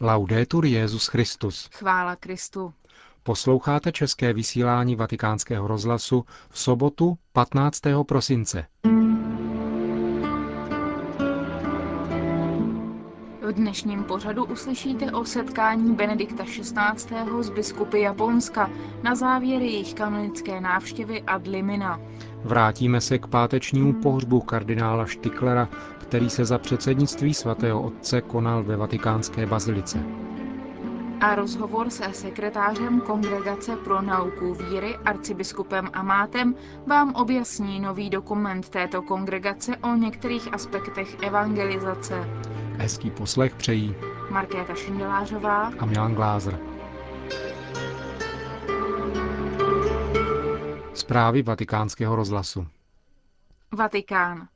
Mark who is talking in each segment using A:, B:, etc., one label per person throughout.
A: Laudetur Jezus Christus.
B: Chvála Kristu.
A: Posloucháte české vysílání Vatikánského rozhlasu v sobotu 15. prosince.
B: V dnešním pořadu uslyšíte o setkání Benedikta XVI. s biskupy Japonska na závěr jejich kanonické návštěvy ad limina.
A: Vrátíme se k pátečnímu pohřbu kardinála Štiklera, který se za předsednictví svatého otce konal ve vatikánské bazilice.
B: A rozhovor se sekretářem Kongregace pro nauku víry, arcibiskupem Amátem, vám objasní nový dokument této kongregace o některých aspektech evangelizace.
A: Hezký poslech přejí
B: Markéta Šindelářová
A: a Milan Glázer. Zprávy vatikánského rozhlasu.
B: Vatikán.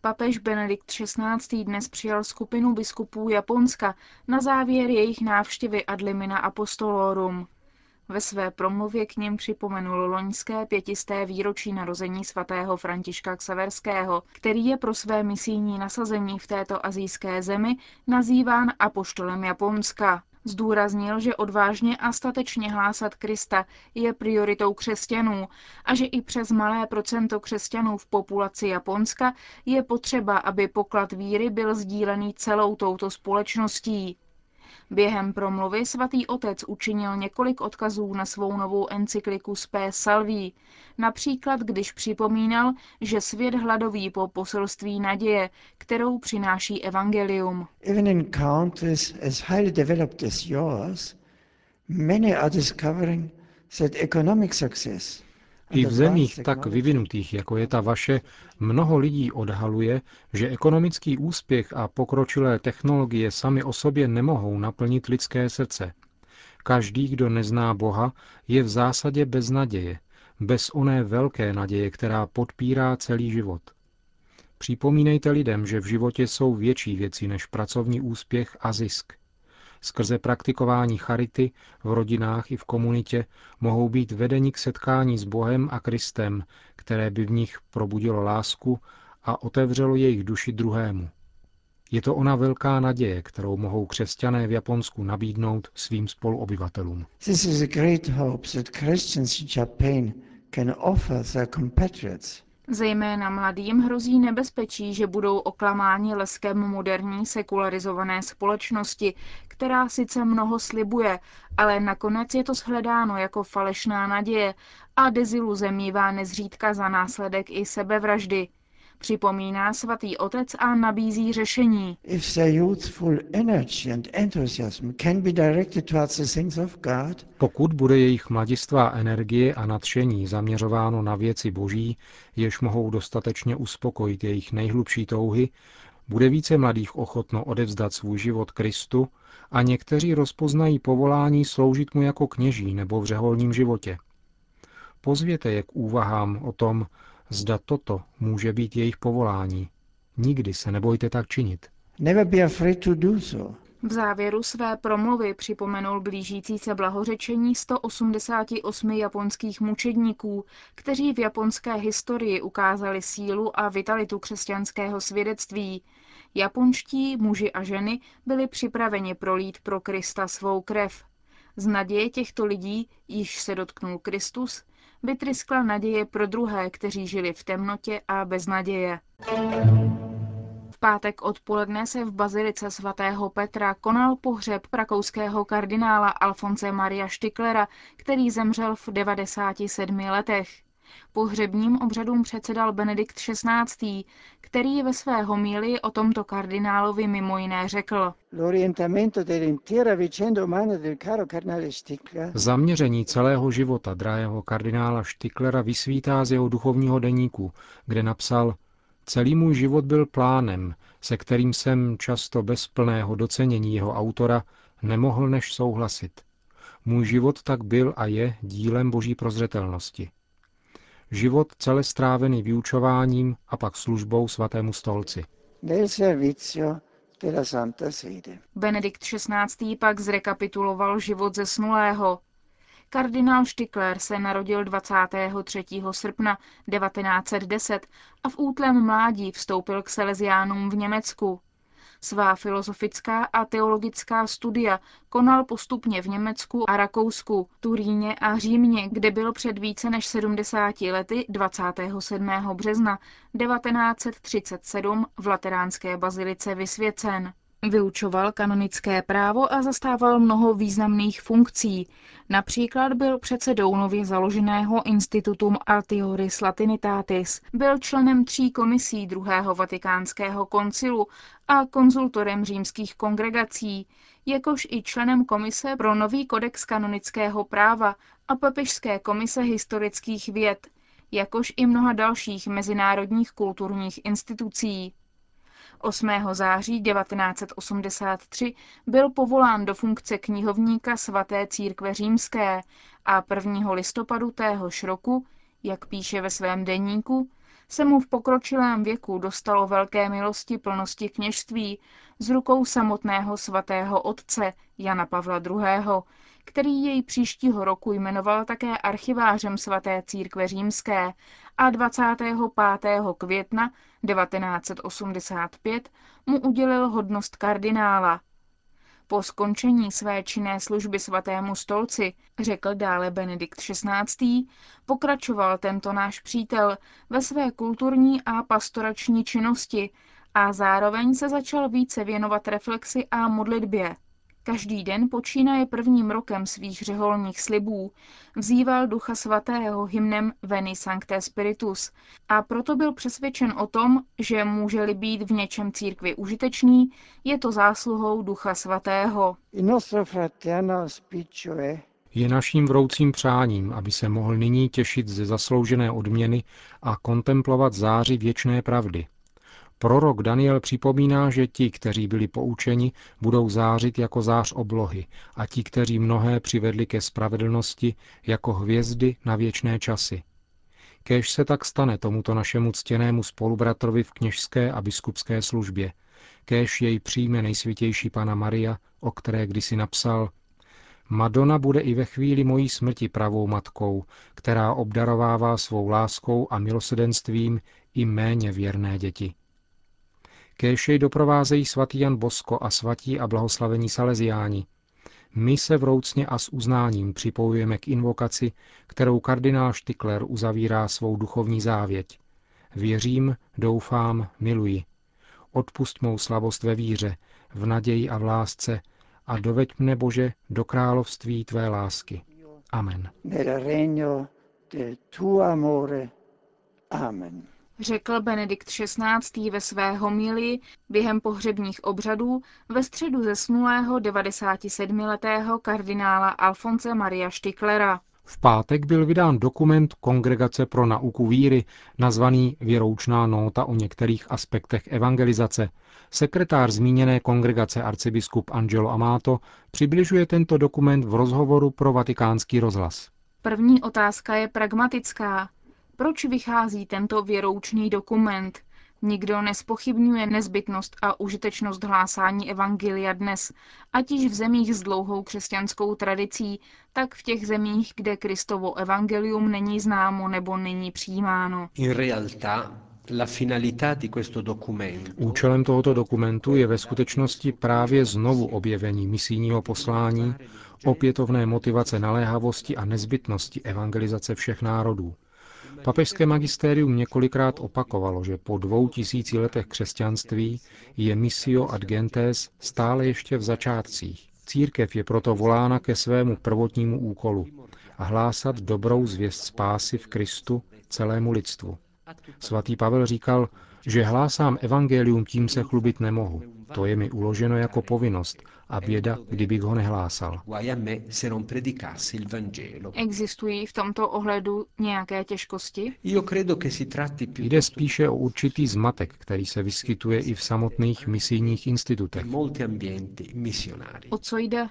B: Papež Benedikt XVI. dnes přijal skupinu biskupů Japonska na závěr jejich návštěvy ad limina apostolorum. Ve své promluvě k něm připomenul loňské pětisté výročí narození svatého Františka Ksaverského, který je pro své misijní nasazení v této azijské zemi nazýván apoštolem Japonska. Zdůraznil, že odvážně a statečně hlásat Krista je prioritou křesťanů a že i přes malé procento křesťanů v populaci Japonska je potřeba, aby poklad víry byl sdílený celou touto společností. Během promluvy svatý otec učinil několik odkazů na svou novou encykliku Spé Salví, například když připomínal, že svět hladoví po poselství naděje, kterou přináší evangelium. Even in countries as highly developed as yours, many are discovering that economic success
A: i v zemích tak vyvinutých, jako je ta vaše, mnoho lidí odhaluje, že ekonomický úspěch a pokročilé technologie sami o sobě nemohou naplnit lidské srdce. Každý, kdo nezná Boha, je v zásadě bez naděje, bez oné velké naděje, která podpírá celý život. Připomínejte lidem, že v životě jsou větší věci než pracovní úspěch a zisk. Skrze praktikování charity v rodinách i v komunitě mohou být vedeni k setkání s Bohem a Kristem, které by v nich probudilo lásku a otevřelo jejich duši druhému. Je to ona velká naděje, kterou mohou křesťané v Japonsku nabídnout svým spoluobyvatelům. This is a great hope that Christians in Japan can offer their compatriots
B: Zejména mladým hrozí nebezpečí, že budou oklamáni leskem moderní sekularizované společnosti, která sice mnoho slibuje, ale nakonec je to shledáno jako falešná naděje a deziluze mívá nezřídka za následek i sebevraždy. Připomíná svatý otec a nabízí řešení.
A: Pokud bude jejich mladistvá energie a nadšení zaměřováno na věci boží, jež mohou dostatečně uspokojit jejich nejhlubší touhy, bude více mladých ochotno odevzdat svůj život Kristu a někteří rozpoznají povolání sloužit mu jako kněží nebo v řeholním životě. Pozvěte je k úvahám o tom, Zda toto může být jejich povolání. Nikdy se nebojte tak činit. Never be afraid to do
B: so. V závěru své promluvy připomenul blížící se blahořečení 188 japonských mučedníků, kteří v japonské historii ukázali sílu a vitalitu křesťanského svědectví. Japonští muži a ženy byli připraveni prolít pro Krista svou krev. Z naděje těchto lidí, již se dotknul Kristus, vytryskla naděje pro druhé, kteří žili v temnotě a bez naděje. V pátek odpoledne se v bazilice svatého Petra konal pohřeb rakouského kardinála Alfonse Maria Štiklera, který zemřel v 97 letech. Pohřebním obřadům předsedal Benedikt XVI., který ve své homílii o tomto kardinálovi mimo jiné řekl.
A: Zaměření celého života drahého kardinála Štiklera vysvítá z jeho duchovního deníku, kde napsal Celý můj život byl plánem, se kterým jsem často bez plného docenění jeho autora nemohl než souhlasit. Můj život tak byl a je dílem boží prozřetelnosti život celé strávený vyučováním a pak službou svatému stolci.
B: Benedikt XVI. pak zrekapituloval život zesnulého. Kardinál Štikler se narodil 23. srpna 1910 a v útlém mládí vstoupil k Salesiánům v Německu. Svá filozofická a teologická studia konal postupně v Německu a Rakousku, Turíně a Římě, kde byl před více než 70 lety 27. března 1937 v Lateránské bazilice vysvěcen. Vyučoval kanonické právo a zastával mnoho významných funkcí. Například byl předsedou nově založeného Institutum Altioris Latinitatis, byl členem tří komisí druhého vatikánského koncilu a konzultorem římských kongregací, jakož i členem komise pro nový kodex kanonického práva a papežské komise historických věd, jakož i mnoha dalších mezinárodních kulturních institucí. 8. září 1983 byl povolán do funkce knihovníka svaté církve římské a 1. listopadu téhož roku, jak píše ve svém denníku, se mu v pokročilém věku dostalo velké milosti plnosti kněžství z rukou samotného svatého otce Jana Pavla II., který jej příštího roku jmenoval také archivářem svaté církve římské a 25. května 1985 mu udělil hodnost kardinála. Po skončení své činné služby svatému stolci, řekl dále Benedikt XVI., pokračoval tento náš přítel ve své kulturní a pastorační činnosti a zároveň se začal více věnovat reflexi a modlitbě. Každý den počínaje prvním rokem svých řeholních slibů. Vzýval Ducha Svatého hymnem Veni Sancte Spiritus. A proto byl přesvědčen o tom, že může-li být v něčem církvi užitečný, je to zásluhou Ducha Svatého.
A: Je naším vroucím přáním, aby se mohl nyní těšit ze zasloužené odměny a kontemplovat záři věčné pravdy – Prorok Daniel připomíná, že ti, kteří byli poučeni, budou zářit jako zář oblohy a ti, kteří mnohé přivedli ke spravedlnosti, jako hvězdy na věčné časy. Kéž se tak stane tomuto našemu ctěnému spolubratrovi v kněžské a biskupské službě. Kéž jej přijme nejsvětější Pana Maria, o které kdysi napsal Madonna bude i ve chvíli mojí smrti pravou matkou, která obdarovává svou láskou a milosedenstvím i méně věrné děti. Kéž jej doprovázejí svatý Jan Bosko a svatí a blahoslavení Salesiáni. My se vroucně a s uznáním připojujeme k invokaci, kterou kardinál Štikler uzavírá svou duchovní závěť. Věřím, doufám, miluji. Odpust mou slabost ve víře, v naději a v lásce a doveď mne, Bože, do království Tvé lásky. Amen.
B: Amen řekl Benedikt XVI. ve své homílii během pohřebních obřadů ve středu zesnulého 97-letého kardinála Alfonse Maria Štiklera.
A: V pátek byl vydán dokument Kongregace pro nauku víry, nazvaný Věroučná nóta o některých aspektech evangelizace. Sekretář zmíněné kongregace arcibiskup Angelo Amato přibližuje tento dokument v rozhovoru pro vatikánský rozhlas.
B: První otázka je pragmatická. Proč vychází tento věroučný dokument? Nikdo nespochybňuje nezbytnost a užitečnost hlásání Evangelia dnes, ať již v zemích s dlouhou křesťanskou tradicí, tak v těch zemích, kde Kristovo evangelium není známo nebo není přijímáno.
A: Účelem tohoto dokumentu je ve skutečnosti právě znovu objevení misijního poslání, opětovné motivace naléhavosti a nezbytnosti evangelizace všech národů. Papežské magistérium několikrát opakovalo, že po dvou tisíci letech křesťanství je misio ad gentes stále ještě v začátcích. Církev je proto volána ke svému prvotnímu úkolu a hlásat dobrou zvěst spásy v Kristu celému lidstvu. Svatý Pavel říkal, že hlásám evangelium, tím se chlubit nemohu. To je mi uloženo jako povinnost a běda, kdybych ho nehlásal.
B: Existují v tomto ohledu nějaké těžkosti?
A: Jde spíše o určitý zmatek, který se vyskytuje i v samotných misijních institutech.
B: O co jde?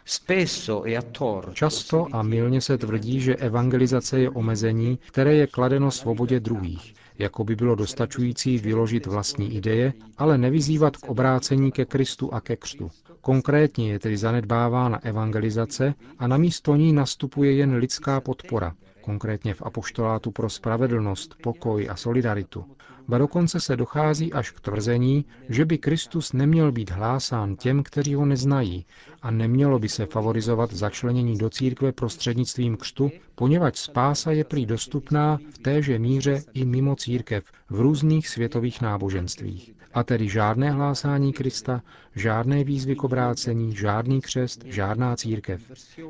A: Často a milně se tvrdí, že evangelizace je omezení, které je kladeno svobodě druhých, jako by bylo dostačující vyložit vlastní ideje, ale nevyzývat k obrácení ke Kristu a ke křtu. Konkrétně je tedy zanedbávána evangelizace a na místo ní nastupuje jen lidská podpora, konkrétně v apoštolátu pro spravedlnost, pokoj a solidaritu. Ba dokonce se dochází až k tvrzení, že by Kristus neměl být hlásán těm, kteří ho neznají, a nemělo by se favorizovat začlenění do církve prostřednictvím křtu, poněvadž spása je prý dostupná v téže míře i mimo církev v různých světových náboženstvích. A tedy žádné hlásání Krista, žádné výzvy k obrácení, žádný křest, žádná církev,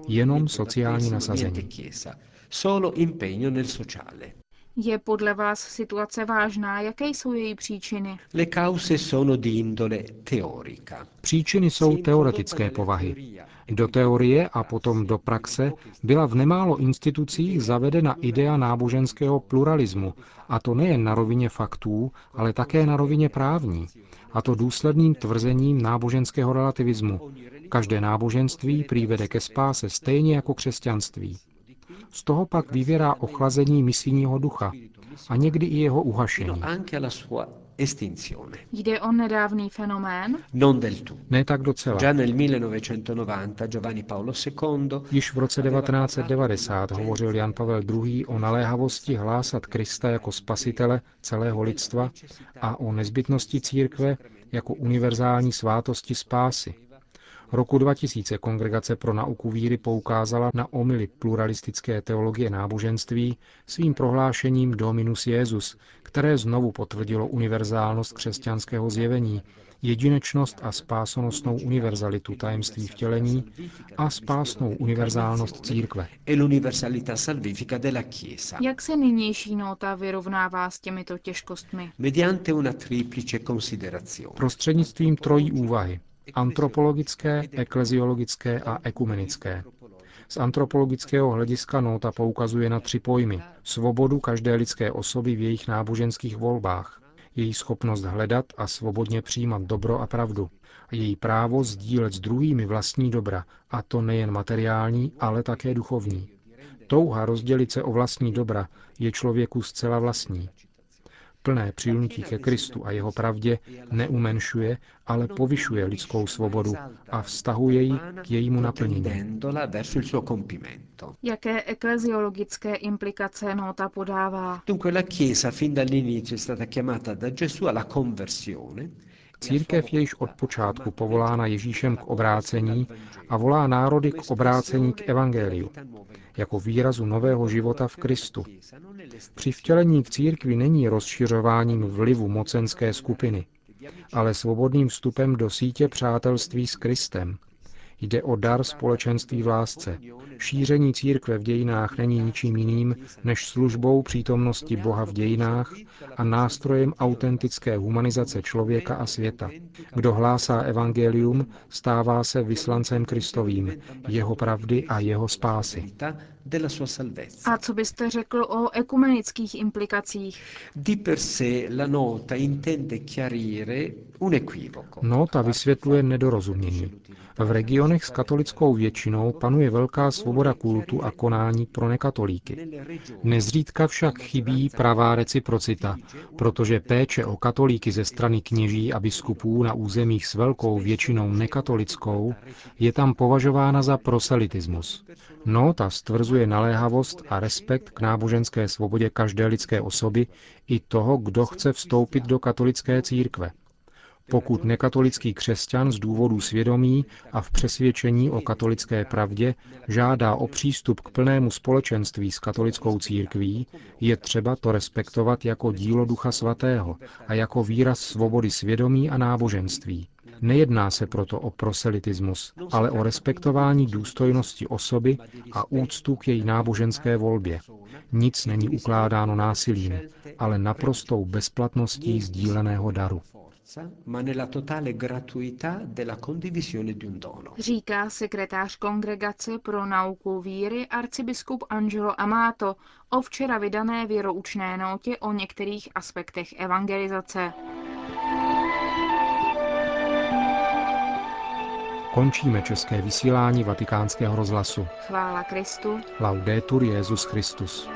A: jenom sociální nasazení. Solo impegno nel sociale.
B: Je podle vás situace vážná? Jaké jsou její příčiny?
A: Le cause sono di indole teorica. Příčiny jsou teoretické povahy. Do teorie a potom do praxe byla v nemálo institucích zavedena idea náboženského pluralismu, a to nejen na rovině faktů, ale také na rovině právní, a to důsledným tvrzením náboženského relativismu. Každé náboženství přivede ke spáse stejně jako křesťanství. Z toho pak vyvěrá ochlazení misijního ducha a někdy i jeho uhašení.
B: Jde o nedávný fenomén?
A: Ne tak docela. Již v roce 1990 hovořil Jan Pavel II. o naléhavosti hlásat Krista jako spasitele celého lidstva a o nezbytnosti církve jako univerzální svátosti spásy, Roku 2000 Kongregace pro nauku víry poukázala na omily pluralistické teologie náboženství svým prohlášením Dominus Jezus, které znovu potvrdilo univerzálnost křesťanského zjevení, jedinečnost a spásonosnou univerzalitu tajemství vtělení a spásnou univerzálnost církve.
B: Jak se nynější nota vyrovnává s těmito těžkostmi?
A: Prostřednictvím trojí úvahy antropologické, ekleziologické a ekumenické. Z antropologického hlediska nota poukazuje na tři pojmy. Svobodu každé lidské osoby v jejich náboženských volbách, její schopnost hledat a svobodně přijímat dobro a pravdu, a její právo sdílet s druhými vlastní dobra, a to nejen materiální, ale také duchovní. Touha rozdělit se o vlastní dobra je člověku zcela vlastní plné přilnutí ke Kristu a jeho pravdě neumenšuje, ale povyšuje lidskou svobodu a vztahuje ji k jejímu naplnění.
B: Jaké ekleziologické implikace nota podává?
A: Církev je již od počátku povolána Ježíšem k obrácení a volá národy k obrácení k evangeliu, jako výrazu nového života v Kristu. Při vtělení k církvi není rozšiřováním vlivu mocenské skupiny, ale svobodným vstupem do sítě přátelství s Kristem, Jde o dar společenství v lásce. Šíření církve v dějinách není ničím jiným než službou přítomnosti Boha v dějinách a nástrojem autentické humanizace člověka a světa. Kdo hlásá evangelium, stává se vyslancem Kristovým, jeho pravdy a jeho spásy.
B: A co byste řekl o ekumenických implikacích?
A: Nota vysvětluje nedorozumění. V regionech s katolickou většinou panuje velká svoboda kultu a konání pro nekatolíky. Nezřídka však chybí pravá reciprocita, protože péče o katolíky ze strany kněží a biskupů na územích s velkou většinou nekatolickou je tam považována za proselitismus. Nota stvrzuje naléhavost a respekt k náboženské svobodě každé lidské osoby i toho, kdo chce vstoupit do katolické církve. Pokud nekatolický křesťan z důvodu svědomí a v přesvědčení o katolické pravdě žádá o přístup k plnému společenství s katolickou církví, je třeba to respektovat jako dílo Ducha Svatého a jako výraz svobody svědomí a náboženství. Nejedná se proto o proselitismus, ale o respektování důstojnosti osoby a úctu k její náboženské volbě. Nic není ukládáno násilím, ale naprostou bezplatností sdíleného daru
B: ma nella totale gratuità della condivisione di un dono. Říká sekretář Kongregace pro nauku víry arcibiskup Angelo Amato o včera vydané věroučné notě o některých aspektech evangelizace.
A: Končíme české vysílání vatikánského rozhlasu.
B: Chvála Kristu.
A: Laudetur Jezus Christus.